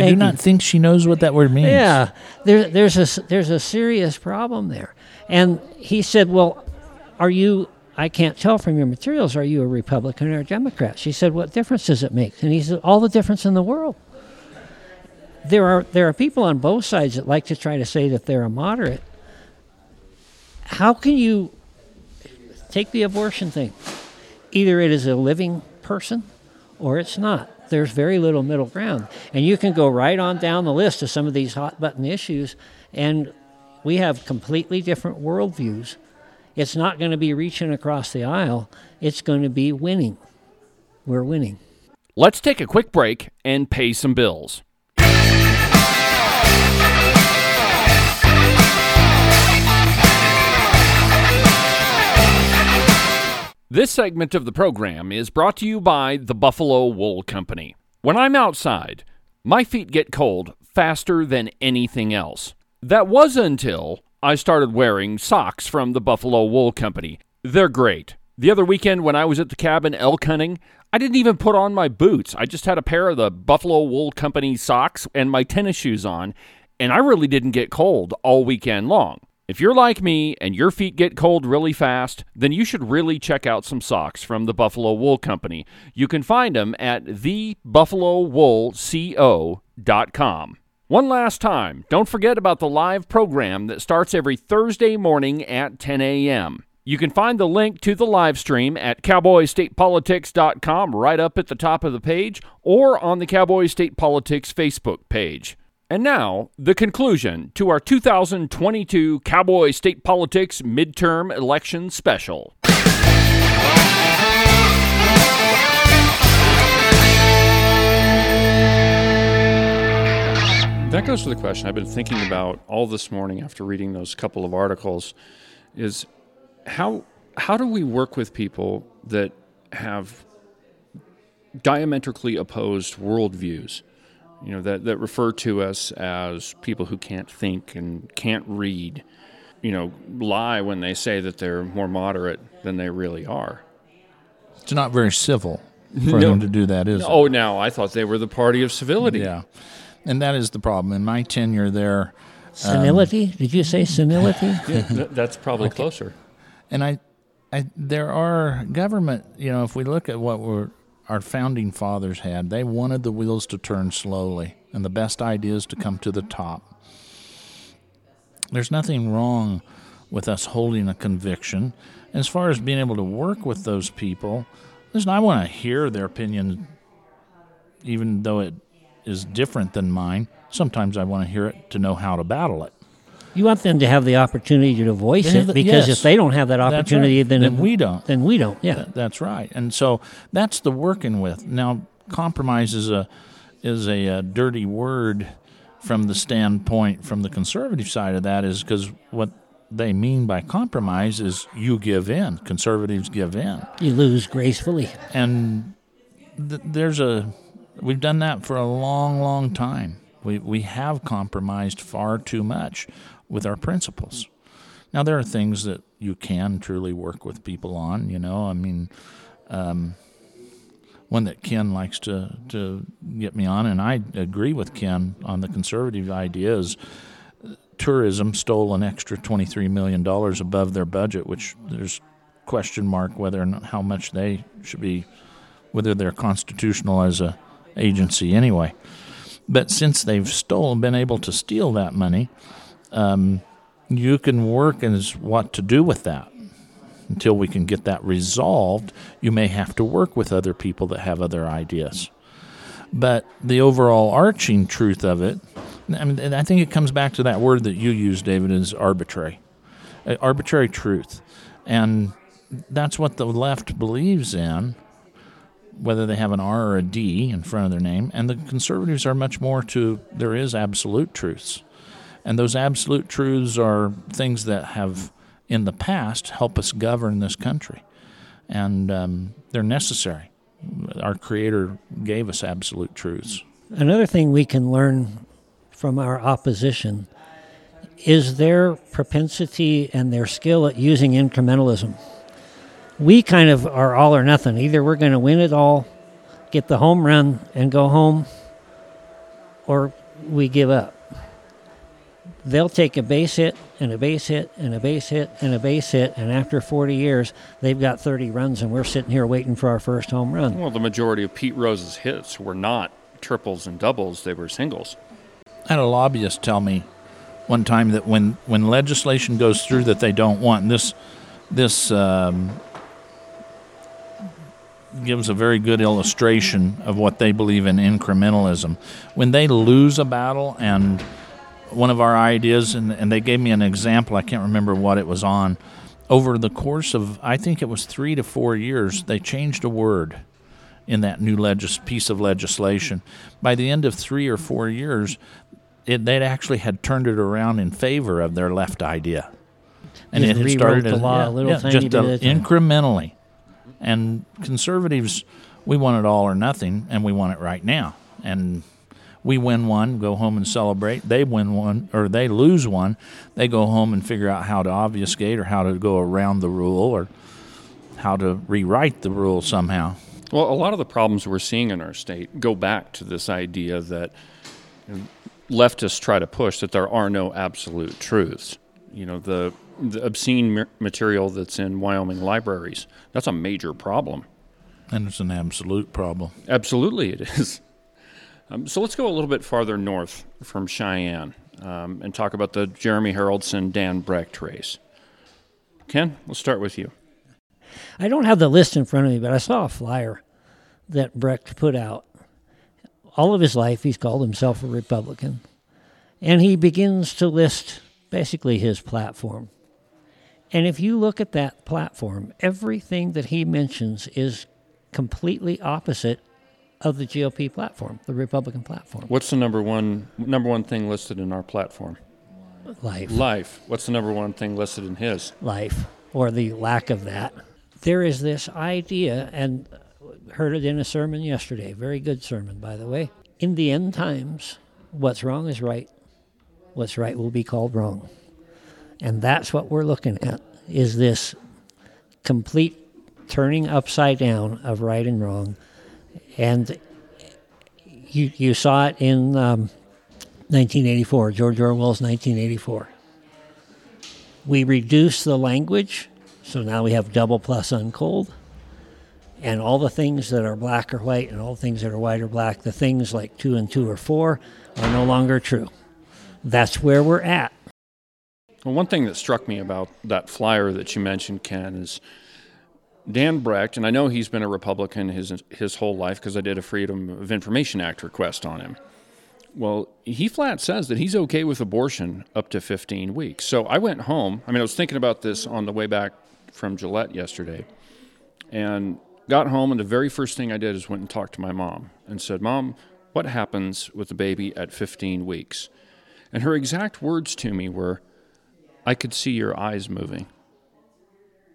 Speaker 14: I do not think she knows what that word means.
Speaker 15: Yeah, there, there's a there's a serious problem there, and he said, "Well, are you?" I can't tell from your materials. Are you a Republican or a Democrat? She said, "What difference does it make?" And he said, "All the difference in the world." There are there are people on both sides that like to try to say that they're a moderate. How can you take the abortion thing? Either it is a living person or it's not. There's very little middle ground. And you can go right on down the list of some of these hot button issues, and we have completely different worldviews. It's not going to be reaching across the aisle, it's going to be winning. We're winning.
Speaker 4: Let's take a quick break and pay some bills. This segment of the program is brought to you by the Buffalo Wool Company. When I'm outside, my feet get cold faster than anything else. That was until I started wearing socks from the Buffalo Wool Company. They're great. The other weekend when I was at the cabin elk hunting, I didn't even put on my boots. I just had a pair of the Buffalo Wool Company socks and my tennis shoes on, and I really didn't get cold all weekend long. If you're like me and your feet get cold really fast, then you should really check out some socks from the Buffalo Wool Company. You can find them at thebuffalowoolco.com. One last time, don't forget about the live program that starts every Thursday morning at 10 a.m. You can find the link to the live stream at cowboystatepolitics.com right up at the top of the page or on the Cowboy State Politics Facebook page. And now, the conclusion to our 2022 Cowboy State Politics Midterm Election Special. That goes to the question I've been thinking about all this morning after reading those couple of articles is how how do we work with people that have diametrically opposed worldviews, you know, that, that refer to us as people who can't think and can't read, you know, lie when they say that they're more moderate than they really are.
Speaker 14: It's not very civil for
Speaker 4: No.
Speaker 14: them to do that, is it?
Speaker 4: Oh, now I thought they were the party of civility.
Speaker 14: Yeah. And that is the problem. In my tenure there, um,
Speaker 15: Senility? Did you say senility?
Speaker 4: Yeah, th- that's probably closer.
Speaker 14: And I, I, there are government. You know, if we look at what were our founding fathers had, they wanted the wheels to turn slowly and the best ideas to come to the top. There's nothing wrong with us holding a conviction. As far as being able to work with those people, listen, I want to hear their opinion, even though it is different than mine. Sometimes I want to hear it to know how to battle it.
Speaker 15: You want them to have the opportunity to voice it because
Speaker 14: yes.
Speaker 15: if they don't have that
Speaker 14: That's right.
Speaker 15: opportunity, then,
Speaker 14: Then we don't.
Speaker 15: Then we don't. Yeah.
Speaker 14: Th- that's right. And so that's the working with. Now, compromise is a is a, uh dirty word from the standpoint from the conservative side of that is because what they mean by compromise is you give in. Conservatives give in.
Speaker 15: You lose gracefully.
Speaker 14: And th- there's a we've done that for a long, long time. We we have compromised far too much with our principles. Now there are things that you can truly work with people on. You know, I mean, um, one that Ken likes to to get me on, and I agree with Ken on the conservative idea is tourism stole an extra twenty three million dollars above their budget, which there's question mark whether or not how much they should be, whether they're constitutional as a agency anyway. But since they've stolen, been able to steal that money, um, you can work as what to do with that. Until we can get that resolved, you may have to work with other people that have other ideas. But the overall arching truth of it, I mean, and I think it comes back to that word that you use, David, is arbitrary, Uh, arbitrary truth, and that's what the left believes in whether they have an R or a D in front of their name. And the conservatives are much more to there is absolute truths. And those absolute truths are things that have, in the past, helped us govern this country. And um, they're necessary. Our Creator gave us absolute truths.
Speaker 15: Another thing we can learn from our opposition is their propensity and their skill at using incrementalism. We kind of are all or nothing. Either we're going to win it all, get the home run, and go home, or we give up. They'll take a base hit and a base hit and a base hit and a base hit, and after 40 years, they've got 30 runs, and we're sitting here waiting for our first home run.
Speaker 4: Well, the majority of Pete Rose's hits were not triples and doubles, they were singles.
Speaker 14: I had a lobbyist tell me one time that when, when legislation goes through that they don't want, and this this um, gives a very good illustration of what they believe in incrementalism. When they lose a battle and one of our ideas, and, and they gave me an example, I can't remember what it was on. Over the course of, I think it was three to four years, they changed a word in that new legis- piece of legislation. By the end of three or four years, it, they'd actually had turned it around in favor of their left idea. And
Speaker 15: Just
Speaker 14: it had started
Speaker 15: the
Speaker 14: as-
Speaker 15: law
Speaker 14: yeah,
Speaker 15: a little
Speaker 14: yeah,
Speaker 15: tiny
Speaker 14: just uh,
Speaker 15: bit
Speaker 14: a-
Speaker 15: at a time.
Speaker 14: incrementally. And conservatives, we want it all or nothing, and we want it right now. And we win one, go home and celebrate. They win one, or they lose one, they go home and figure out how to obfuscate or how to go around the rule or how to rewrite the rule somehow.
Speaker 4: Well, a lot of the problems we're seeing in our state go back to this idea that leftists try to push that there are no absolute truths. You know, the, the obscene material that's in Wyoming libraries, that's a major problem.
Speaker 14: And it's an absolute problem.
Speaker 4: Absolutely, it is. Um, so let's go a little bit farther north from Cheyenne um, and talk about the Jeremy Haroldson Dan Brecht race. Ken, let's start with you.
Speaker 15: I don't have the list in front of me, but I saw a flyer that Brecht put out. All of his life, he's called himself a Republican. And he begins to list basically his platform. And if you look at that platform, everything that he mentions is completely opposite of the GOP platform, the Republican platform.
Speaker 4: What's the number one number one thing listed in our platform?
Speaker 15: Life.
Speaker 4: Life. What's the number one thing listed in his?
Speaker 15: Life, or the lack of that. there is this idea, and heard it in a sermon yesterday, very good sermon, by the way. In the end times, what's wrong is right, what's right will be called wrong. And that's what we're looking at, is this complete turning upside down of right and wrong. And you, you saw it in um, 1984, George Orwell's 1984. We reduced the language, so now we have double plus ungood. And all the things that are black or white, and all the things that are white or black, the things like two and two or four, are no longer true. That's where we're at.
Speaker 4: Well, one thing that struck me about that flyer that you mentioned, Ken, is Dan Brecht, and I know he's been a Republican his his whole life because I did a Freedom of Information Act request on him. Well, he flat says that he's okay with abortion up to 15 weeks. So I went home. I mean, I was thinking about this on the way back from Gillette yesterday, and got home, and the very first thing I did is went and talked to my mom and said, "Mom, what happens with the baby at 15 weeks?" And her exact words to me were, "I could see your eyes moving."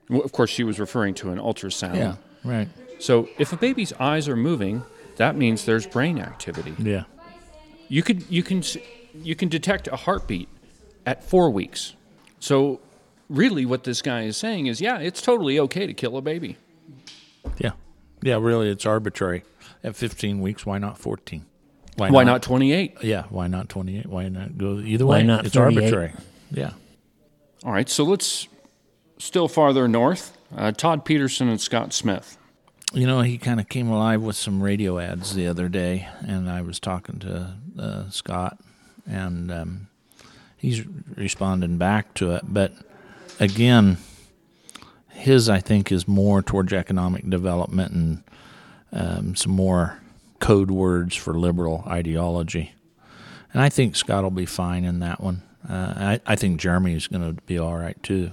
Speaker 4: Well, of course, she was referring to an ultrasound.
Speaker 14: Yeah, right.
Speaker 4: So if a baby's eyes are moving, that means there's brain activity.
Speaker 14: Yeah.
Speaker 4: You could you can you can detect a heartbeat at four weeks. So really, what this guy is saying is, yeah, it's totally okay to kill a baby.
Speaker 14: Yeah. Yeah, really, it's arbitrary. At 15 weeks, why not 14?
Speaker 4: Why not 28?
Speaker 14: Yeah, why not 28? Why not go either
Speaker 15: Why
Speaker 14: way?
Speaker 15: not
Speaker 14: it's
Speaker 15: 38?
Speaker 14: arbitrary. Yeah.
Speaker 4: All right, so let's still farther north. Uh, Todd Peterson and Scott Smith.
Speaker 14: You know, he kind of came alive with some radio ads the other day, and I was talking to uh, Scott, and um, he's responding back to it. But again, his I think is more towards economic development and um, some more code words for liberal ideology. And I think Scott will be fine in that one. Uh, I, I think Jeremy is going to be all right too.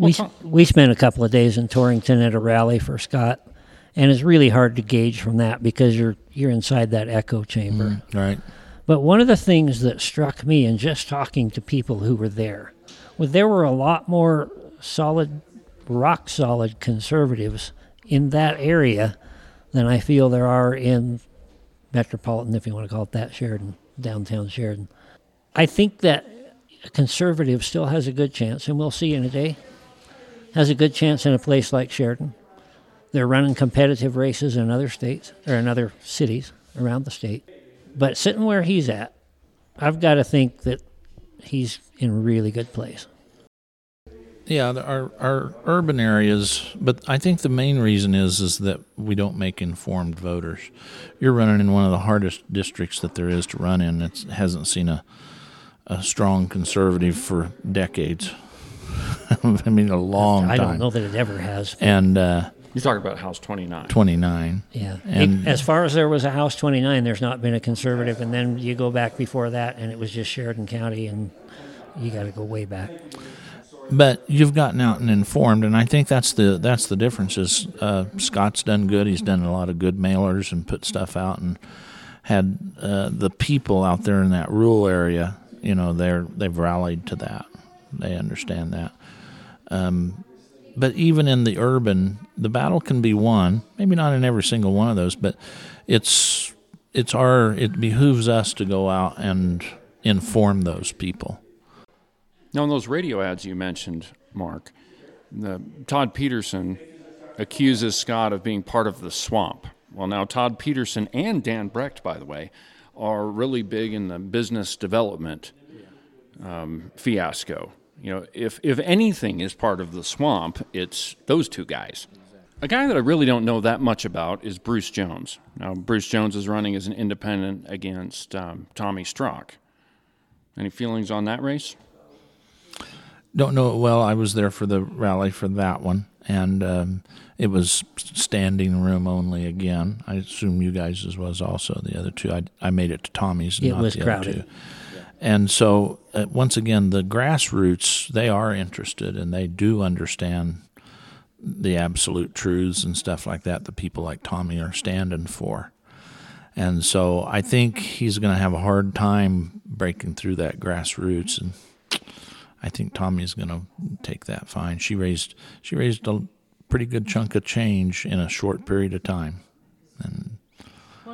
Speaker 15: We, we spent a couple of days in Torrington at a rally for Scott, and it's really hard to gauge from that because you're you're inside that echo chamber.
Speaker 14: Mm, right.
Speaker 15: But one of the things that struck me in just talking to people who were there was there were a lot more solid, rock solid conservatives in that area than I feel there are in metropolitan, if you want to call it that, Sheridan, downtown Sheridan. I think that a conservative still has a good chance, and we'll see in a day, has a good chance in a place like Sheridan. They're running competitive races in other states or in other cities around the state. But sitting where he's at, I've got to think that he's in a really good place.
Speaker 14: Yeah, our our urban areas, but I think the main reason is is that we don't make informed voters. You're running in one of the hardest districts that there is to run in. It hasn't seen a a strong conservative for decades. I mean, a long
Speaker 15: I
Speaker 14: time.
Speaker 15: don't know that it ever has.
Speaker 14: And uh,
Speaker 4: You're talking about House 29.
Speaker 14: 29.
Speaker 15: Yeah.
Speaker 14: And
Speaker 15: as far as there was a House 29, there's not been a conservative. And then you go back before that, and it was just Sheridan County, and you got to go way back.
Speaker 14: but you've gotten out and informed, and I think that's the that's the difference. Is uh, Scott's done good. He's done a lot of good mailers and put stuff out, and had uh, the people out there in that rural area. You know, they're they've rallied to that. They understand that. Um, but even in the urban, the battle can be won. Maybe not in every single one of those, but it's it's our it behooves us to go out and inform those people.
Speaker 4: Now, in those radio ads you mentioned, Mark, the, Todd Peterson accuses Scott of being part of the swamp. Well, now, Todd Peterson and Dan Brecht, by the way, are really big in the business development um, fiasco. You know, if, if anything is part of the swamp, it's those two guys. A guy that I really don't know that much about is Bruce Jones. Now, Bruce Jones is running as an independent against um, Tomi Strock. Any feelings on that race?
Speaker 14: Don't know it well. I was there for the rally for that one, and um, it was standing room only again. I assume you guys as was also the other two. I, I made it to Tomi's.
Speaker 15: It
Speaker 14: not
Speaker 15: was
Speaker 14: the
Speaker 15: crowded.
Speaker 14: And so, uh, once again, the grassroots they are interested and they do understand the absolute truths and stuff like that. that people like Tomi are standing for. And so I think he's going to have a hard time breaking through that grassroots and I think Tomi's going to take that fine. She raised she raised a pretty good chunk of change in a short period of time. And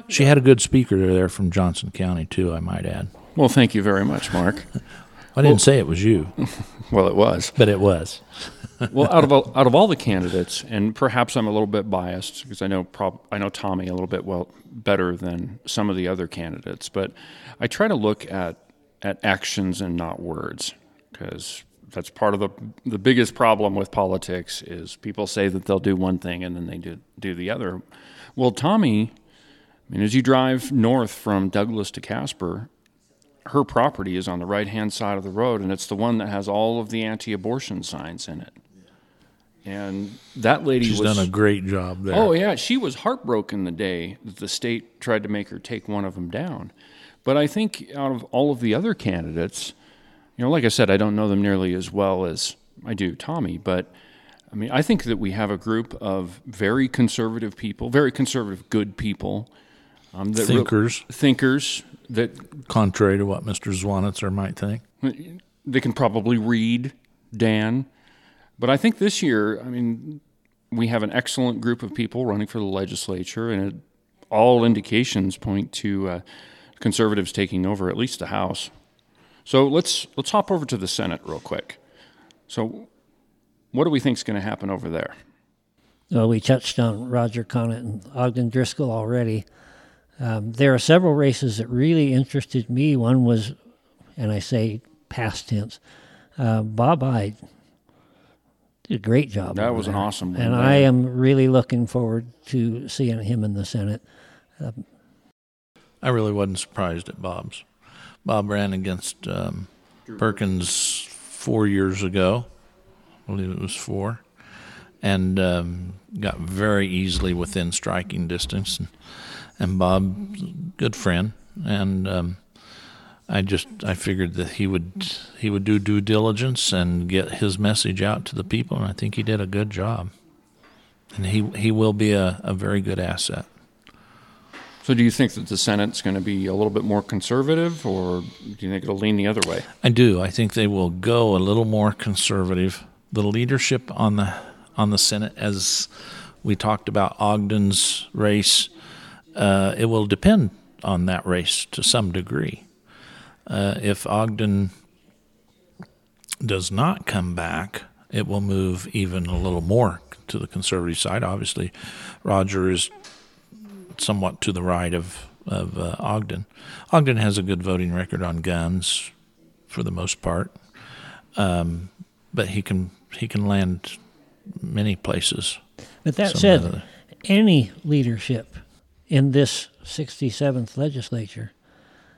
Speaker 14: she had a good speaker there from Johnson County too, I might add.
Speaker 4: Well, thank you very much, Mark.
Speaker 14: I didn't say it was you.
Speaker 4: well, it was.
Speaker 14: But it was.
Speaker 4: well, out of all, out of all the candidates, and perhaps I'm a little bit biased because I know prob- I know Tomi a little bit well better than some of the other candidates, but I try to look at at actions and not words because that's part of the the biggest problem with politics is people say that they'll do one thing and then they do do the other. Well, Tomi, I mean, as you drive north from Douglas to Casper, her property is on the right hand side of the road, and it's the one that has all of the anti abortion signs in it. And that lady
Speaker 14: She's
Speaker 4: was,
Speaker 14: done a great job there.
Speaker 4: Oh, yeah. She was heartbroken the day that the state tried to make her take one of them down. But I think out of all of the other candidates, you know, like I said, I don't know them nearly as well as I do Tomi, but I mean, I think that we have a group of very conservative people, very conservative, good people. Um, that re-
Speaker 14: Thinkers.
Speaker 4: Thinkers that
Speaker 14: Contrary to what Mr. Zwanitzer might think.
Speaker 4: they can probably read Dan. But I think this year, I mean, we have an excellent group of people running for the legislature, and it, all indications point to uh, conservatives taking over at least the House. So let's let's hop over to the Senate real quick. So, what do we think is going to happen over there?
Speaker 15: Well, we touched on Roger Connett and Ogden Driskill already. Um, there are several races that really interested me. One was, and I say past tense, uh, Bob Ide did a great job.
Speaker 4: That
Speaker 15: over
Speaker 4: was an awesome one
Speaker 15: And
Speaker 4: there.
Speaker 15: I am really looking forward to seeing him in the Senate. Um,
Speaker 14: I really wasn't surprised at Bob's. Bob ran against um, Perkins four years ago. I believe it was four. And um, got very easily within striking distance. And, and Bob, good friend. And um, I just I figured that he would he would do due diligence and get his message out to the people, and I think he did a good job. And he he will be a, a very good asset.
Speaker 4: So, do you think that the Senate's going to be a little bit more conservative, or do you think it'll lean the other way?
Speaker 14: I do. I think they will go a little more conservative. The leadership on the on the Senate, as we talked about Ogden's race, uh, it will depend on that race to some degree. Uh, if Ogden does not come back, it will move even a little more to the conservative side. Obviously, Roger is somewhat to the right of of uh, Ogden. Ogden has a good voting record on guns, for the most part, um, but he can he can land many places.
Speaker 15: But that said, any leadership in this 67th legislature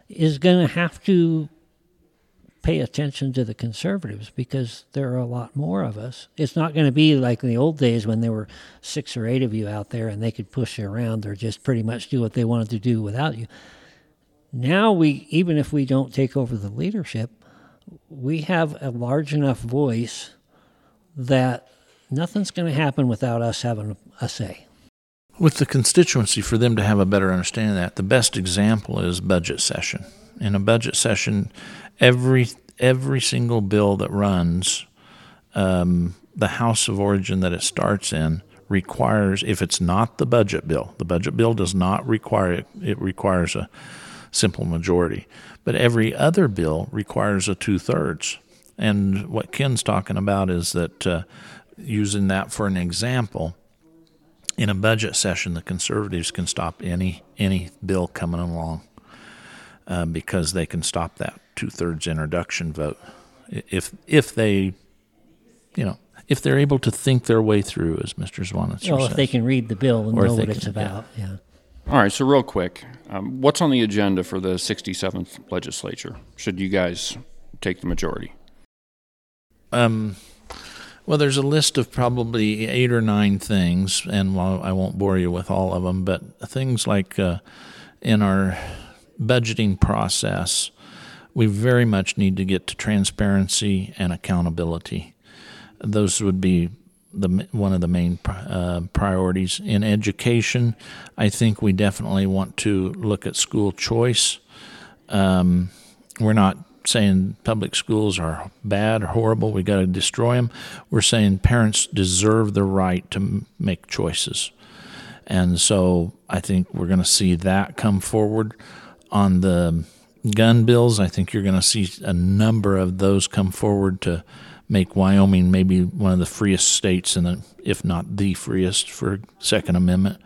Speaker 15: is going to have to pay attention to the conservatives because there are a lot more of us. It's not going to be like in the old days when there were six or eight of you out there and they could push you around or just pretty much do what they wanted to do without you. Now we even if we don't take over the leadership, we have a large enough voice that nothing's going to happen without us having a say.
Speaker 14: With the constituency, for them to have a better understanding of that, the best example is budget session. In a budget session, every every single bill that runs, um, the house of origin that it starts in requires, if it's not the budget bill, the budget bill does not require it. It requires a simple majority, but every other bill requires a two thirds. And what Ken's talking about is that uh, using that for an example in a budget session, the conservatives can stop any any bill coming along uh, because they can stop that two thirds introduction vote if if they, you know, if they're able to think their way through, as Mr. Zwanitzer
Speaker 15: Well,
Speaker 14: says.
Speaker 15: if they can read the bill and
Speaker 14: Or
Speaker 15: know
Speaker 14: they
Speaker 15: what it's
Speaker 14: can- yeah.
Speaker 15: about, yeah.
Speaker 4: All right, so real quick, um, what's on the agenda for the 67th legislature? Should you guys take the majority?
Speaker 14: Um, well, there's a list of probably eight or nine things, and while I won't bore you with all of them, but things like uh, in our budgeting process, we very much need to get to transparency and accountability. Those would be the one of the main uh, priorities in education. I think we definitely want to look at school choice. Um, we're not saying public schools are bad or horrible. We got to destroy them. We're saying parents deserve the right to m- make choices. And so I think we're going to see that come forward on the gun bills. I think you're going to see a number of those come forward to make Wyoming maybe one of the freest states, in the, if not the freest, for Second Amendment.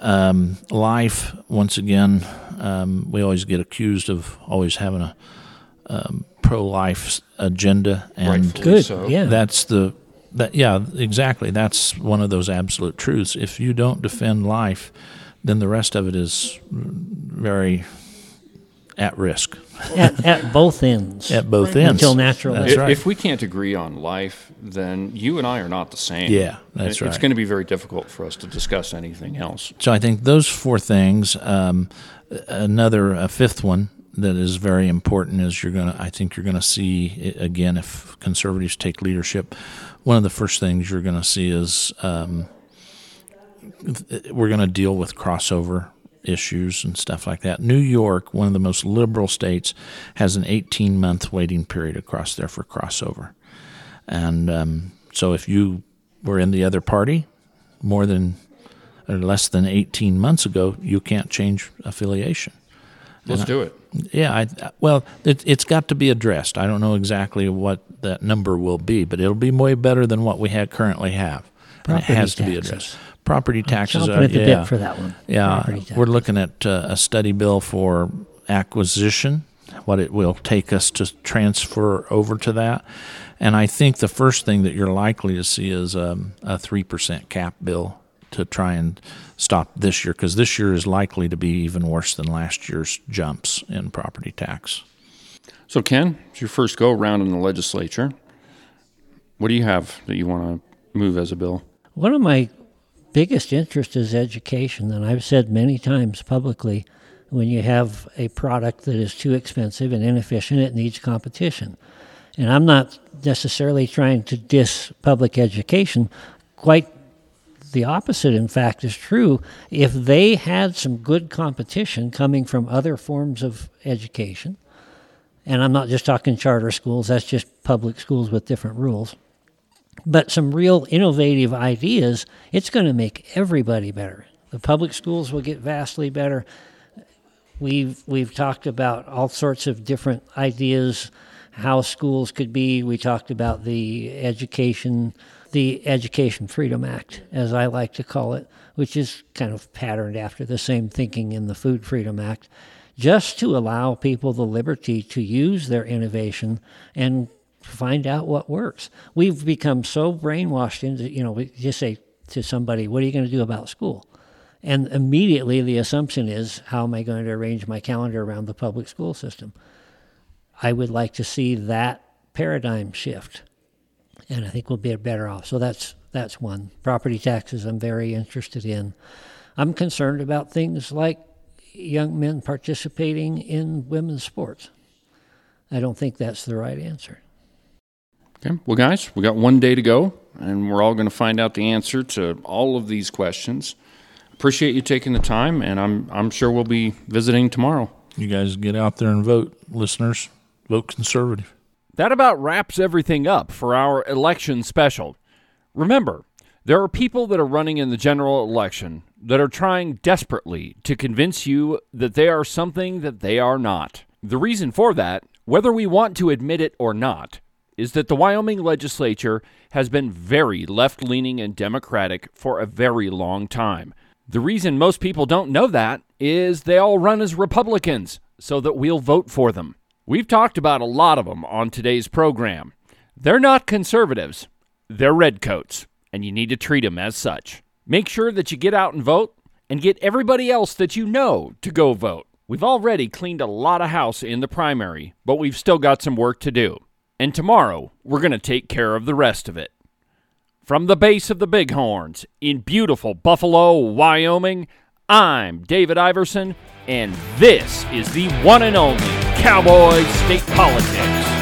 Speaker 14: Um, life, once again, um, we always get accused of always having a um, pro-life agenda, and
Speaker 4: Rightfully Good, so. yeah.
Speaker 14: that's the that yeah exactly. That's one of those absolute truths. If you don't defend life, then the rest of it is very at risk.
Speaker 15: At, at both ends.
Speaker 14: At both ends.
Speaker 15: Until natural
Speaker 14: That's
Speaker 4: if,
Speaker 14: right.
Speaker 4: if we can't agree on life, then you and I are not the same.
Speaker 14: Yeah, that's
Speaker 4: It- It's
Speaker 14: right.
Speaker 4: going to be very difficult for us to discuss anything else.
Speaker 14: So I think those four things. Um, another a fifth one that is very important is you're gonna. I think you're gonna see i- again if conservatives take leadership. One of the first things you're gonna see is um, we're gonna deal with crossover issues and stuff like that. New York, one of the most liberal states, has an 18 month waiting period across there for crossover. And um, so if you were in the other party more than or less than 18 months ago, you can't change affiliation.
Speaker 4: Let's
Speaker 14: And
Speaker 4: do it.
Speaker 14: Yeah, I, well, it, it's got to be addressed. I don't know exactly what that number will be, but it'll be way better than what we had currently have. And it
Speaker 15: Property
Speaker 14: has to be addressed. Property taxes
Speaker 15: chomping
Speaker 14: are
Speaker 15: at the bit
Speaker 14: yeah.
Speaker 15: for that one.
Speaker 14: Yeah, we're looking at uh, a study bill for acquisition, what it will take us to transfer over to that. And I think the first thing that you're likely to see is um, a 3% cap bill to try and stop this year, because this year is likely to be even worse than last year's jumps in property tax.
Speaker 4: So, Ken, it's your first go around in the legislature. What do you have that you want to move as a bill?
Speaker 15: One of my biggest interests is education, and I've said many times publicly when you have a product that is too expensive and inefficient, it needs competition. And I'm not necessarily trying to diss public education. Quite the opposite, in fact, is true. If they had some good competition coming from other forms of education, and I'm not just talking charter schools, that's just public schools with different rules but some real innovative ideas, it's going to make everybody better. The public schools will get vastly better. We've we've talked about all sorts of different ideas how schools could be. We talked about the education the Education Freedom Act, as I like to call it, which is kind of patterned after the same thinking in the Food Freedom Act, just to allow people the liberty to use their innovation and find out what works. We've become so brainwashed into, you know, we just say to somebody, What are you going to do about school? And immediately the assumption is, How am I going to arrange my calendar around the public school system? I would like to see that paradigm shift. And I think we'll be better off. So that's that's one. Property taxes I'm very interested in. I'm concerned about things like young men participating in women's sports. I don't think that's the right answer.
Speaker 4: Okay. Well, guys, we got one day to go, and we're all going to find out the answer to all of these questions. Appreciate you taking the time, and I'm I'm sure we'll be visiting tomorrow.
Speaker 14: You guys get out there and vote, listeners. Vote conservative.
Speaker 4: That about wraps everything up for our election special. Remember, there are people that are running in the general election that are trying desperately to convince you that they are something that they are not. The reason for that, whether we want to admit it or not, is that the Wyoming legislature has been very left leaning and Democratic for a very long time. The reason most people don't know that is they all run as Republicans so that we'll vote for them. We've talked about a lot of them on today's program. They're not conservatives, they're redcoats, and you need to treat them as such. Make sure that you get out and vote and get everybody else that you know to go vote. We've already cleaned a lot of house in the primary, but we've still got some work to do. And tomorrow, we're going to take care of the rest of it. From the base of the Bighorns in beautiful Buffalo, Wyoming, I'm David Iverson, and this is the one and only Cowboy State Politics.